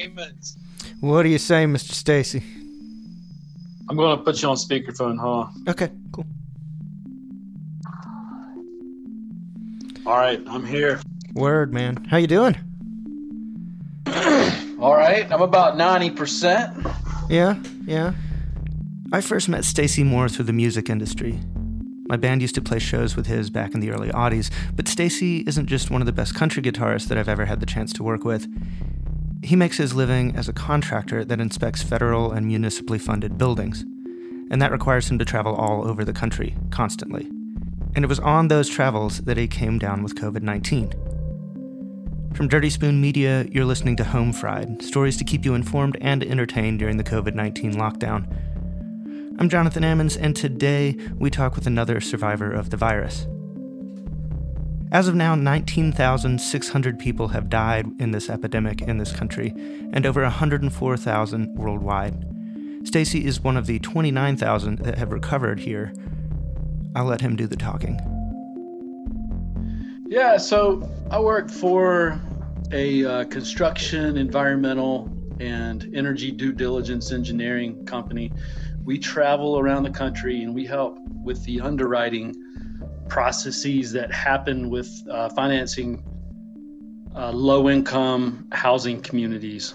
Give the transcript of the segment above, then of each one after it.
Raymond. What do you say, Mr. Stacy? I'm going to put you on speakerphone, huh? Okay, cool. All right, I'm here. Word, man. How you doing? All right, I'm about 90%. Yeah, yeah. I first met Stacy Moore through the music industry. My band used to play shows with his back in the early aughties, but Stacy isn't just one of the best country guitarists that I've ever had the chance to work with. He makes his living as a contractor that inspects federal and municipally funded buildings, and that requires him to travel all over the country constantly. And it was on those travels that he came down with COVID 19. From Dirty Spoon Media, you're listening to Home Fried, stories to keep you informed and entertained during the COVID 19 lockdown. I'm Jonathan Ammons, and today we talk with another survivor of the virus. As of now, 19,600 people have died in this epidemic in this country, and over 104,000 worldwide. Stacy is one of the 29,000 that have recovered here. I'll let him do the talking. Yeah, so I work for a uh, construction, environmental, and energy due diligence engineering company. We travel around the country and we help with the underwriting processes that happen with uh, financing uh, low income housing communities.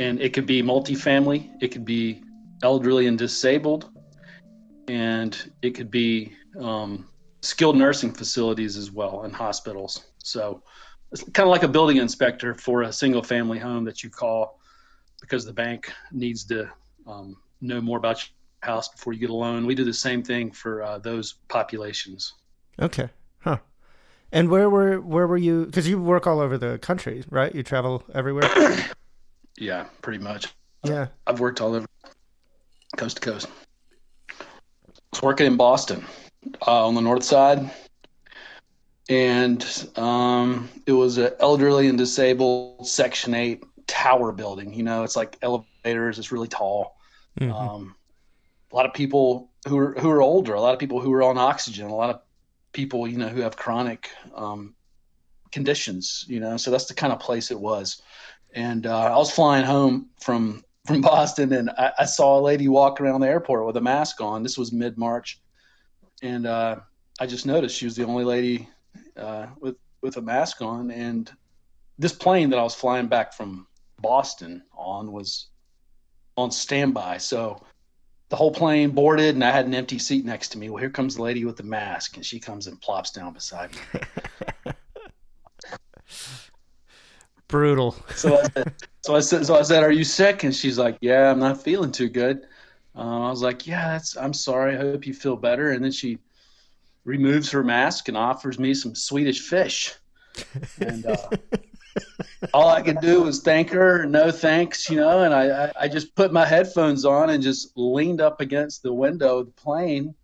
And it could be multifamily, it could be elderly and disabled, and it could be um, skilled nursing facilities as well and hospitals. So it's kind of like a building inspector for a single family home that you call because the bank needs to um, know more about house before you get a loan. We do the same thing for uh, those populations. Okay. Huh. And where were where were you? Because you work all over the country, right? You travel everywhere. yeah, pretty much. Yeah. I've worked all over coast to coast. I was working in Boston uh, on the north side, and um, it was an elderly and disabled Section Eight tower building. You know, it's like elevators. It's really tall. Mm-hmm. Um, a lot of people who are who are older. A lot of people who are on oxygen. A lot of people, you know, who have chronic um, conditions. You know, so that's the kind of place it was. And uh, I was flying home from from Boston, and I, I, saw a lady walk around the airport with a mask on. This was mid March, and uh, I just noticed she was the only lady uh, with with a mask on. And this plane that I was flying back from Boston on was on standby. So the whole plane boarded, and I had an empty seat next to me. Well, here comes the lady with the mask, and she comes and plops down beside me. Brutal. so, I said, so I said, so I said, "Are you sick?" And she's like, "Yeah, I'm not feeling too good." Uh, I was like, "Yeah, that's. I'm sorry. I hope you feel better." And then she removes her mask and offers me some Swedish fish. And uh, all I could do was thank her, no thanks, you know. And I, I, just put my headphones on and just leaned up against the window of the plane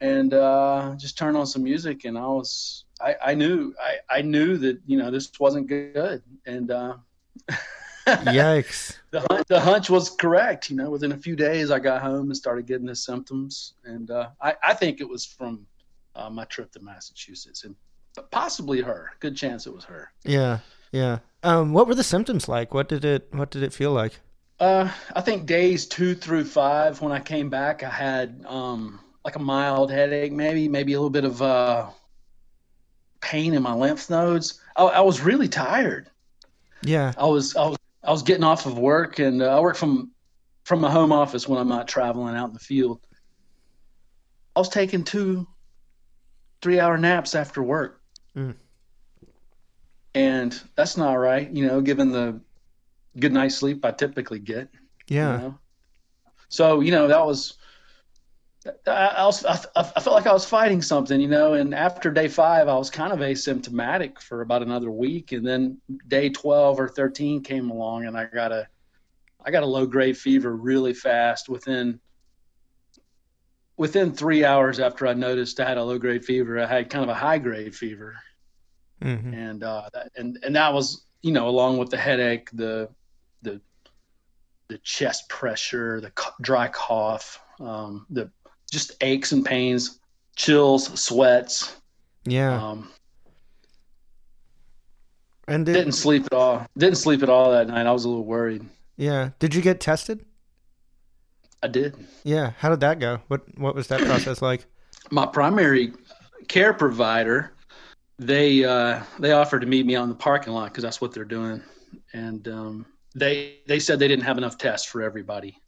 and uh, just turned on some music. And I was, I, I knew, I, I knew that you know this wasn't good. And uh, yikes, the hunch, the hunch was correct. You know, within a few days, I got home and started getting the symptoms. And uh, I, I think it was from uh, my trip to Massachusetts and possibly her. Good chance it was her. Yeah, yeah. Um, what were the symptoms like? What did it What did it feel like? Uh, I think days two through five. When I came back, I had um, like a mild headache, maybe maybe a little bit of uh, pain in my lymph nodes. I, I was really tired. Yeah, I was I was I was getting off of work, and uh, I work from from my home office when I'm not traveling out in the field. I was taking two, three hour naps after work. Mm and that's not right, you know, given the good night's sleep I typically get. Yeah. You know? So you know that was. I, I, was, I, I felt like I was fighting something, you know, and after day five, I was kind of asymptomatic for about another week, and then day twelve or thirteen came along, and I got a, I got a low grade fever really fast within within three hours after I noticed I had a low grade fever, I had kind of a high grade fever, mm-hmm. and uh, that, and and that was you know along with the headache, the the the chest pressure, the dry cough, um, the just aches and pains, chills, sweats. Yeah. Um, And did, didn't sleep at all. Didn't sleep at all that night. I was a little worried. Yeah. Did you get tested? I did. Yeah. How did that go? What What was that process like? My primary care provider, they uh, they offered to meet me out in the parking lot because that's what they're doing, and um, they they said they didn't have enough tests for everybody,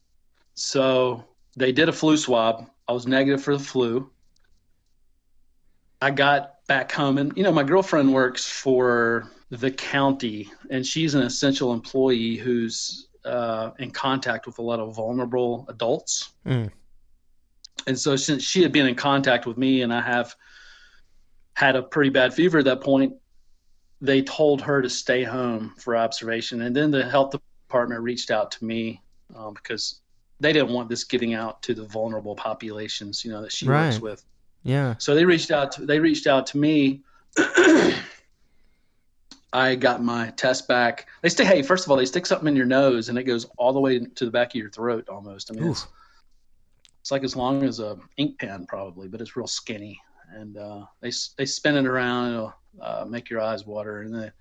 so they did a flu swab. I was negative for the flu. I got back home, and you know my girlfriend works for the county, and she's an essential employee who's uh, in contact with a lot of vulnerable adults. Mm. And so, since she had been in contact with me, and I have had a pretty bad fever at that point, they told her to stay home for observation. And then the health department reached out to me um, because they didn't want this getting out to the vulnerable populations, you know, that she right. works with. Yeah. So they reached out to they reached out to me. I got my test back. They say, hey, first of all, they stick something in your nose and it goes all the way to the back of your throat almost. I mean, it's, it's, like as long as a ink pen probably, but it's real skinny. And uh, they they spin it around, it'll uh, make your eyes water. And then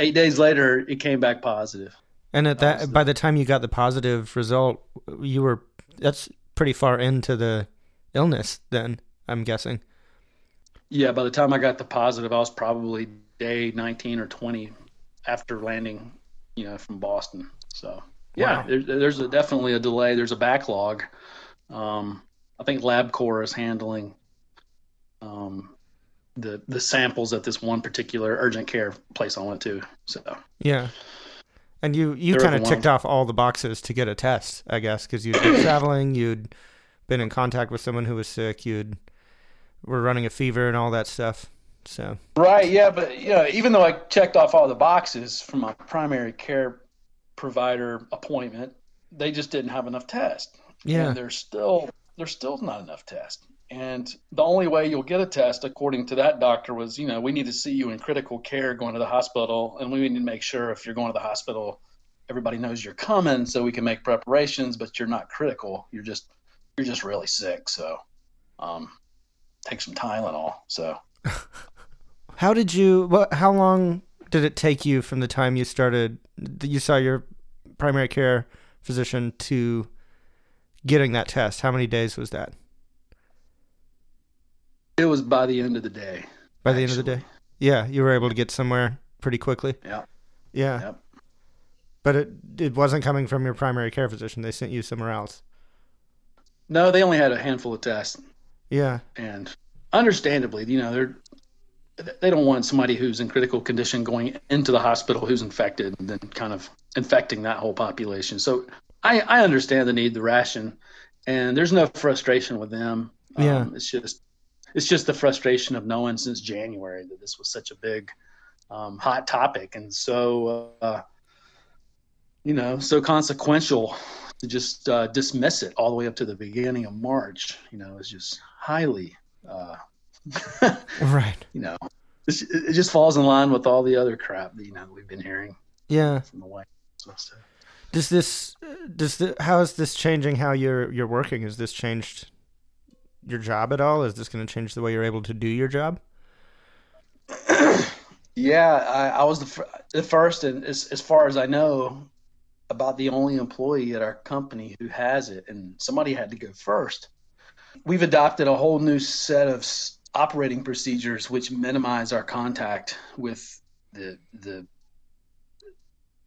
eight days later, it came back positive. And at that, by the time you got the positive result, you were that's pretty far into the illness. Then I'm guessing. Yeah, by the time I got the positive, I was probably day 19 or 20 after landing, you know, from Boston. So yeah, wow. there, there's a, definitely a delay. There's a backlog. Um, I think LabCorp is handling um, the the samples at this one particular urgent care place I went to. So yeah, and you you kind of ticked off all the boxes to get a test, I guess, because you'd been traveling, you'd been in contact with someone who was sick, you'd were running a fever and all that stuff. So right, yeah, but you know, even though I checked off all the boxes from my primary care provider appointment, they just didn't have enough tests. Yeah, and there's still there's still not enough tests. And the only way you'll get a test, according to that doctor, was you know we need to see you in critical care going to the hospital, and we need to make sure if you're going to the hospital, everybody knows you're coming, so we can make preparations. But you're not critical. You're just you're just really sick. So, um, take some Tylenol. So. How did you? What? How long did it take you from the time you started? You saw your primary care physician to getting that test. How many days was that? It was by the end of the day. By the actually. end of the day. Yeah, you were able to get somewhere pretty quickly. Yeah. Yeah. Yep. But it it wasn't coming from your primary care physician. They sent you somewhere else. No, they only had a handful of tests. Yeah. And understandably, you know, they're they don't want somebody who's in critical condition going into the hospital who's infected and then kind of infecting that whole population. So I, I understand the need, the ration, and there's no frustration with them. Yeah. Um, it's just it's just the frustration of knowing since January that this was such a big um, hot topic and so uh, you know so consequential to just uh, dismiss it all the way up to the beginning of March. You know, is just highly uh, right. You know, it just falls in line with all the other crap that you know we've been hearing. Yeah. From the White. House. Does this does the how is this changing how you're you're working? Has this changed your job at all? Is this going to change the way you're able to do your job? yeah, I, I was the, the first, and as, as far as I know, about the only employee at our company who has it, and somebody had to go first. We've adopted a whole new set of operating procedures which minimize our contact with the the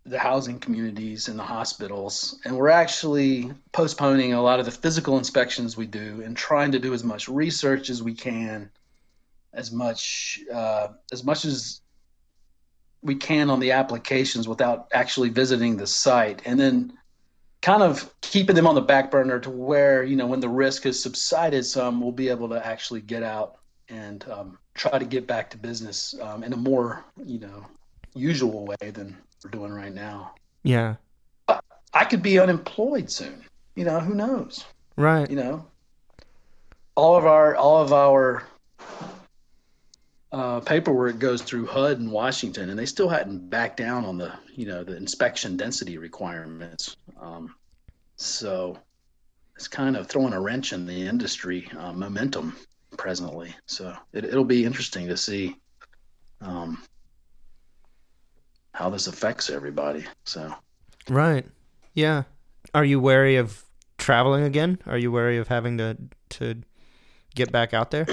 the housing communities and the hospitals and we're actually postponing a lot of the physical inspections we do and trying to do as much research as we can as much uh, as much as we can on the applications without actually visiting the site and then kind of keeping them on the back burner to where you know when the risk has subsided some we'll be able to actually get out and um, try to get back to business um, in a more you know usual way than we're doing right now. Yeah, but I could be unemployed soon. You know, who knows? Right. You know, all of our all of our uh, paperwork goes through HUD in Washington, and they still hadn't backed down on the you know the inspection density requirements. Um, so it's kind of throwing a wrench in the industry uh, momentum presently. So it, will be interesting to see. Um, how this affects everybody. So Right. Yeah. Are you wary of traveling again? Are you wary of having to to get back out there?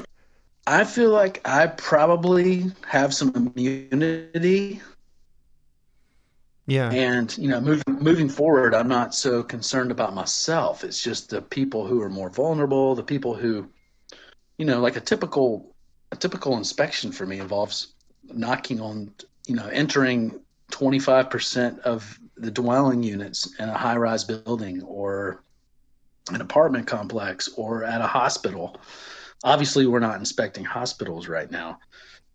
I feel like I probably have some immunity Yeah. And you know, moving moving forward, I'm not so concerned about myself. It's just the people who are more vulnerable, the people who, you know, like a typical a typical inspection for me involves knocking on, you know, entering 25% of the dwelling units in a high-rise building or an apartment complex or at a hospital. Obviously, we're not inspecting hospitals right now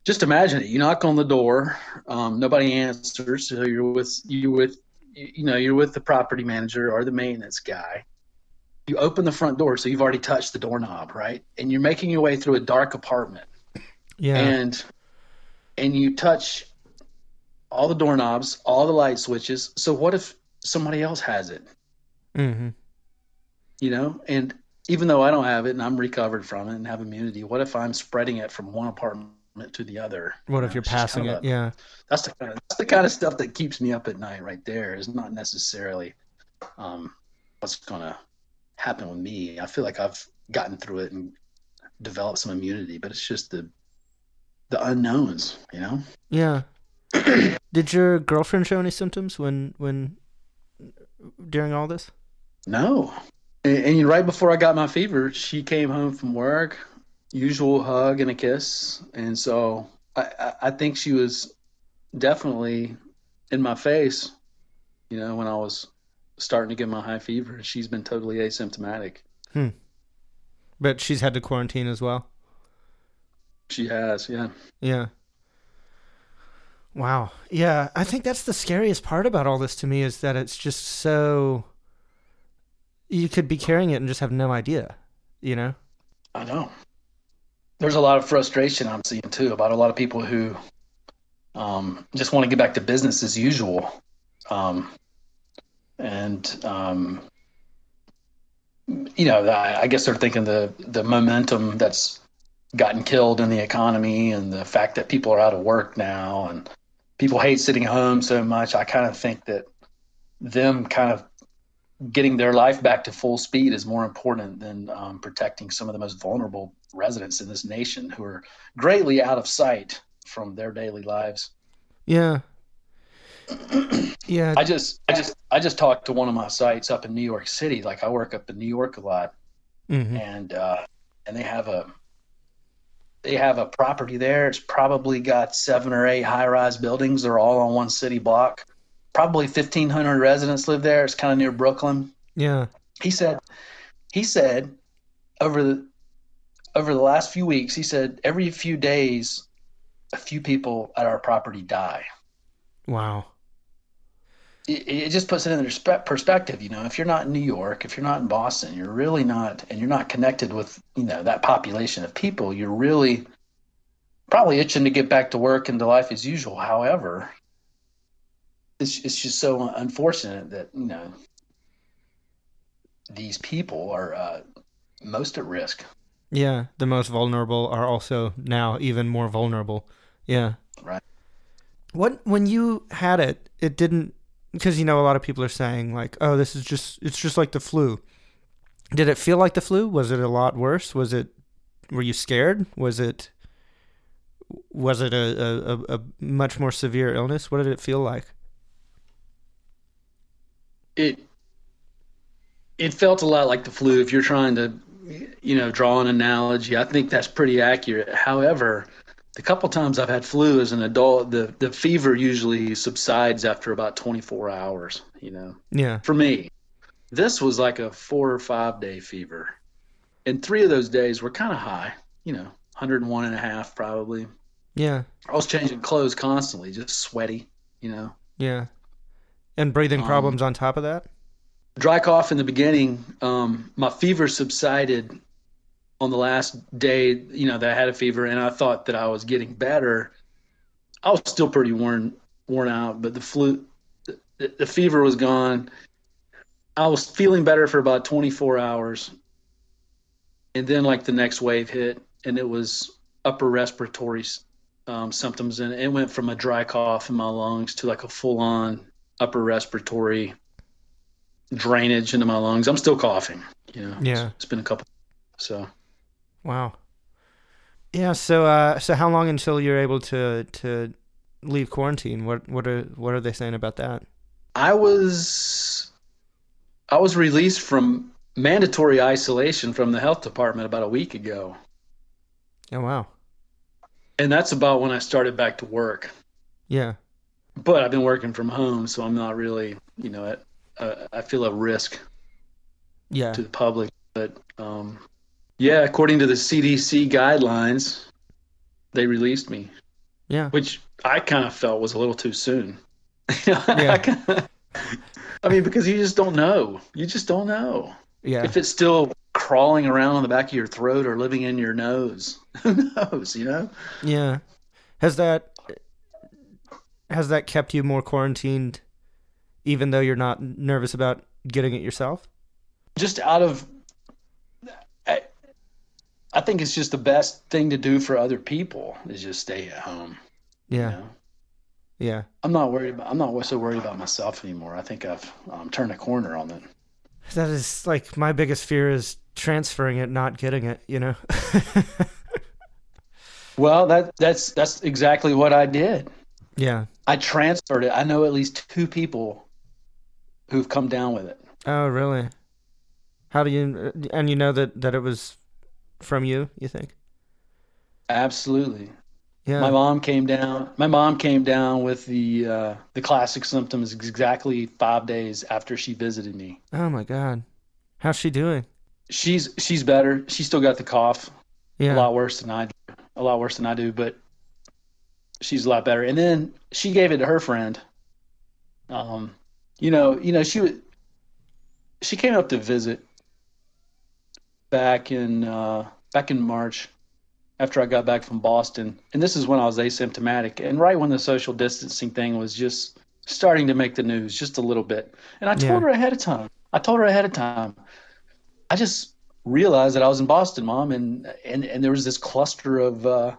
just imagine it. You knock on the door, um, nobody answers. So you're with you with you know you're with the property manager or the maintenance guy. You open the front door, so you've already touched the doorknob, right? And you're making your way through a dark apartment, Yeah. and and you touch all the doorknobs, all the light switches. So what if somebody else has it? mm-hmm. You know, and even though I don't have it and I'm recovered from it and have immunity, what if I'm spreading it from one apartment to the other? What You if know, you're it's passing kind it? a- Yeah. that's the kind of that's the kind of stuff that keeps me up at night right there is not necessarily um, what's gonna happen with me. I feel like I've gotten through it and developed some immunity, but it's just the the unknowns, you know. Yeah. Did your girlfriend show any symptoms when when during all this? No, and, and right before I got my fever, she came home from work, usual hug and a kiss, and so I, I, think she was definitely in my face, you know, when I was starting to get my high fever. She's been totally asymptomatic. Hmm. But she's had to quarantine as well. She has, yeah. Yeah. Wow. Yeah, I think that's the scariest part about all this to me is that it's just so you could be carrying it and just have no idea, you know? I know. There's a lot of frustration I'm seeing too about a lot of people who um, just want to get back to business as usual. Um, and, um, you know, I, guess they're thinking the, the momentum that's gotten killed in the economy and the fact that people are out of work now and people hate sitting home so much. I kind of think that them kind of getting their life back to full speed is more important than um, protecting some of the most vulnerable residents in this nation who are greatly out of sight from their daily lives. Yeah. yeah. I just, I just, I just talked to one of my sites up in New York City. Like I work up in New York a lot, hmm and uh, and they have a they have a property there. It's probably got seven or eight high rise buildings. They're all on one city block. Probably fifteen hundred residents live there. It's kind of near Brooklyn. Yeah. he said he said over the over the last few weeks he said every few days a few people at our property die Wow. It, it just puts it in perspe- perspective you know if you're not in new york if you're not in boston you're really not and you're not connected with you know that population of people you're really probably itching to get back to work and to life as usual however it's, it's just so unfortunate that you know these people are uh, most at risk Yeah. The most vulnerable are also now even more vulnerable. Yeah. Right. What when you had it, it didn't because you know a lot of people are saying like, "Oh, this is just it's just like the flu." Did it feel like the flu? Was it a lot worse? Was it were you scared? Was it was it a, a, a, much more severe illness? What did it feel like? it it felt a lot like the flu if you're trying to you know draw an analogy i think that's pretty accurate however the couple times i've had flu as an adult the the fever usually subsides after about 24 hours you know Yeah. for me this was like a four or five day fever and three of those days were kind of high you know 101 and a half probably Yeah. i was changing clothes constantly just sweaty you know Yeah. And breathing Um, problems on top of that? dry cough in the beginning. Um, my fever subsided on the last day, you know, that I had a fever, and I thought that I was getting better. I was still pretty worn worn out, but the flu, the, the fever was gone. I was feeling better for about 24 hours, and then like the next wave hit, and it was upper respiratory um, symptoms, and it went from a dry cough in my lungs to like a full on upper respiratory drainage into my lungs. I'm still coughing. You know, Yeah. it's, it's been a couple. So Wow. Yeah. So, uh, so how long until you're able to to leave quarantine? What what are what are they saying about that? I was I was released from mandatory isolation from the health department about a week ago, Oh wow. and that's about when I started back to work. Yeah. But I've been working from home, so I'm not really, you know, at, uh, I feel a risk Yeah. to the public. But um, yeah, according to the CDC guidelines, they released me, Yeah. which I kind of felt was a little too soon. Yeah. I, kinda, I mean, because you just don't know. You just don't know Yeah. if it's still crawling around on the back of your throat or living in your nose. Who knows? You know. Yeah. Has that has that kept you more quarantined even though you're not nervous about getting it yourself? just out of I think it's just the best thing to do for other people is just stay at home. you Yeah. know? Yeah. I'm not worried about I'm not so worried about myself anymore. I think I've um, turned a corner on it. That is like my biggest fear is transferring it, not getting it, you know. Well, that that's that's exactly what I did. yeah. I transferred it. I know at least two people who've come down with it. Oh, really? How do you and you know that that it was from you, you think? Absolutely. Yeah. My mom came down. My mom came down with the uh, the classic symptoms exactly five days after she visited me. oh my god. How's she doing? She's she's better. She still got the cough, Yeah. a lot worse than I do. A lot worse than I do, but she's a lot better. And then she gave it to her friend. Um, you know, you know, she would. She came up to visit back in uh, back in March after I got back from Boston, and this is when I was asymptomatic, and right when the social distancing thing was just starting to make the news just a little bit. And I told Yeah. her ahead of time. I told her ahead of time. I just realized that I was in Boston, mom, and and and there was this cluster of uh,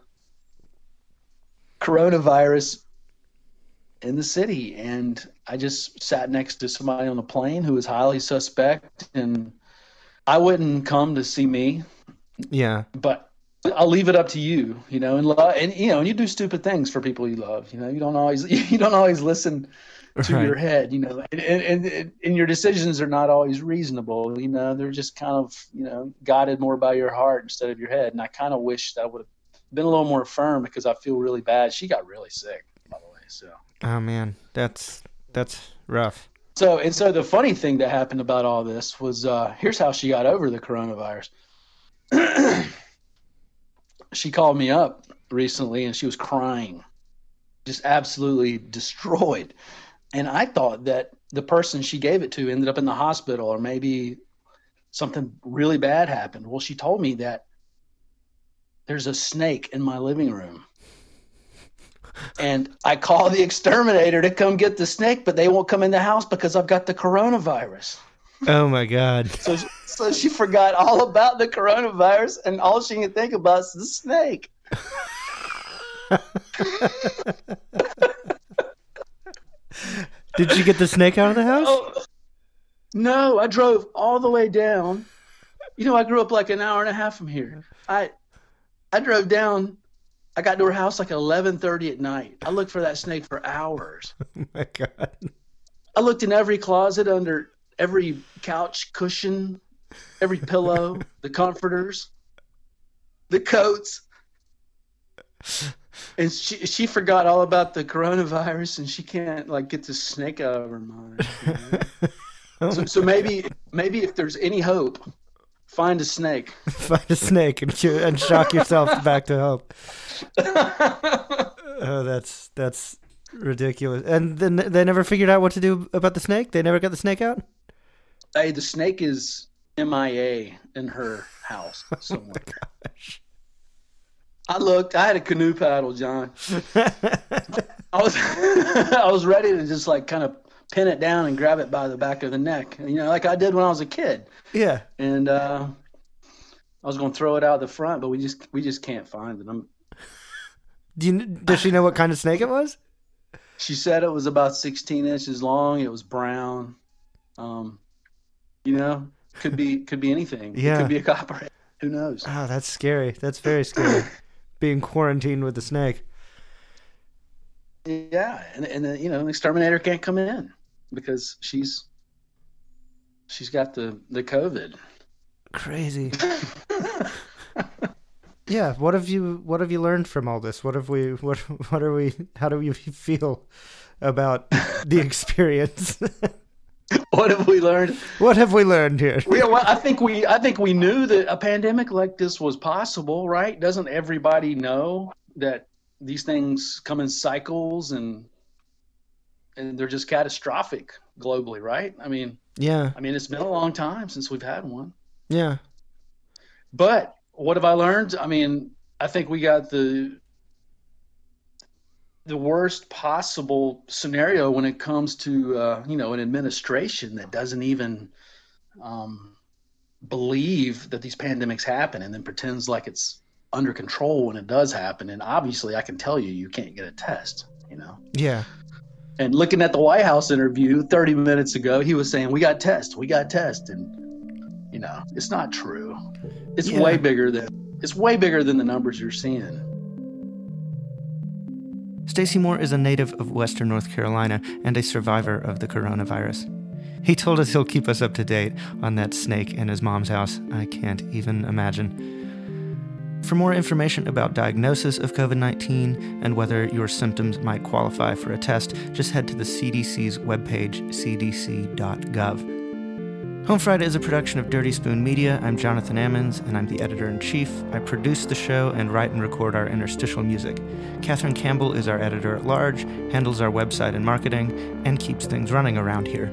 coronavirus in the city, and I just sat next to somebody on the plane who was highly suspect, and I wouldn't come to see me, Yeah. but I'll leave it up to you, you know, and lo- and you know, and you do stupid things for people you love, you know, you don't always you don't always listen to Right. your head, you know, and, and, and, and your decisions are not always reasonable. You know, they're just kind of, you know, guided more by your heart instead of your head. And I kind of wish that I would have been a little more firm because I feel really bad. She got really sick, by the way. So, Oh man, that's that's rough. So, and so the funny thing that happened about all this was, uh, here's how she got over the coronavirus. she called me up recently and she was crying, just absolutely destroyed. And I thought that the person she gave it to ended up in the hospital or maybe something really bad happened. Well, she told me that there's a snake in my living room. And I call the exterminator to come get the snake, but they won't come in the house because I've got the coronavirus. Oh my god. So, so she forgot all about the coronavirus, and all she can think about is the snake. Did you get the snake out of the house? Oh, no, I drove all the way down. You know, I grew up like an hour and a half from here. I, I drove down. I got to her house like eleven thirty at night. I looked for that snake for hours. Oh my god. I looked in every closet, under every couch cushion, every pillow, the comforters, the coats. And she she forgot all about the coronavirus, and she can't like get the snake out of her mind. you know? so, so maybe maybe if there's any hope, find a snake. Find a snake and and shock yourself back to hope. Oh, that's that's ridiculous. And then they never figured out what to do about the snake. They never got the snake out. hey, the snake is MIA in her house oh, somewhere. I looked. I had a canoe paddle, John. I was I was ready to just like kind of pin it down and grab it by the back of the neck, you know, like I did when I was a kid. yeah. And uh, I was going to throw it out the front, but we just we just can't find it. I'm Do you, does she know what kind of snake it was? She said it was about 16 inches long. It was brown. Um, you know, could be could be anything. Yeah. It could be a copperhead. Who knows? Oh, that's scary. That's very scary. Being quarantined with a snake. Yeah, and and uh, you know, the exterminator can't come in because she's she's got the the COVID. Crazy. yeah. What have you What have you learned from all this? What have we What What are we? How do you feel about the experience? what have we learned? what have we learned here? Yeah, well, I think we I think we knew that a pandemic like this was possible, right? Doesn't everybody know that these things come in cycles and and they're just catastrophic globally, right? I mean, Yeah. I mean, it's been a long time since we've had one. Yeah. But what have I learned? I mean, I think we got the the worst possible scenario when it comes to uh, you know an administration that doesn't even um, believe that these pandemics happen and then pretends like it's under control when it does happen. And obviously, I can tell you, you can't get a test. You know. Yeah. And looking at the White House interview 30 minutes ago, he was saying, "We got tests, we got tests," and you know, it's not true. It's Yeah. way bigger than it's way bigger than the numbers you're seeing. Stacy Moore is a native of Western North Carolina and a survivor of the coronavirus. He told us he'll keep us up to date on that snake in his mom's house. I can't even imagine. For more information about diagnosis of COVID 19 and whether your symptoms might qualify for a test, just head to the CDC's webpage, cdc.gov. Home Fried is a production of Dirty Spoon Media. I'm Jonathan Ammons, and I'm the editor in chief. I produce the show and write and record our interstitial music. Catherine Campbell is our editor at large, handles our website and marketing, and keeps things running around here.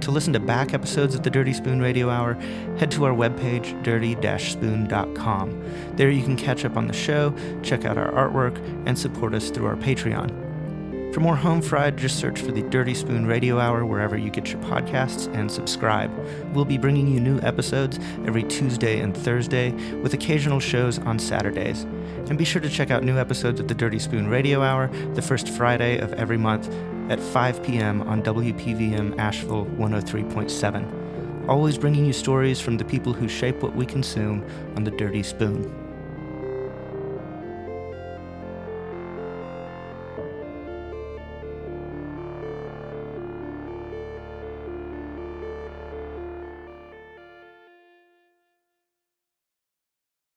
To listen to back episodes of the Dirty Spoon Radio Hour, head to our webpage, dirty-spoon.com. There you can catch up on the show, check out our artwork, and support us through our Patreon. For more Home Fried, just search for the Dirty Spoon Radio Hour wherever you get your podcasts and subscribe. We'll be bringing you new episodes every Tuesday and Thursday, with occasional shows on Saturdays. And be sure to check out new episodes of the Dirty Spoon Radio Hour the first Friday of every month at 5 p.m. on WPVM Asheville 103.7. Always bringing you stories from the people who shape what we consume on the Dirty Spoon.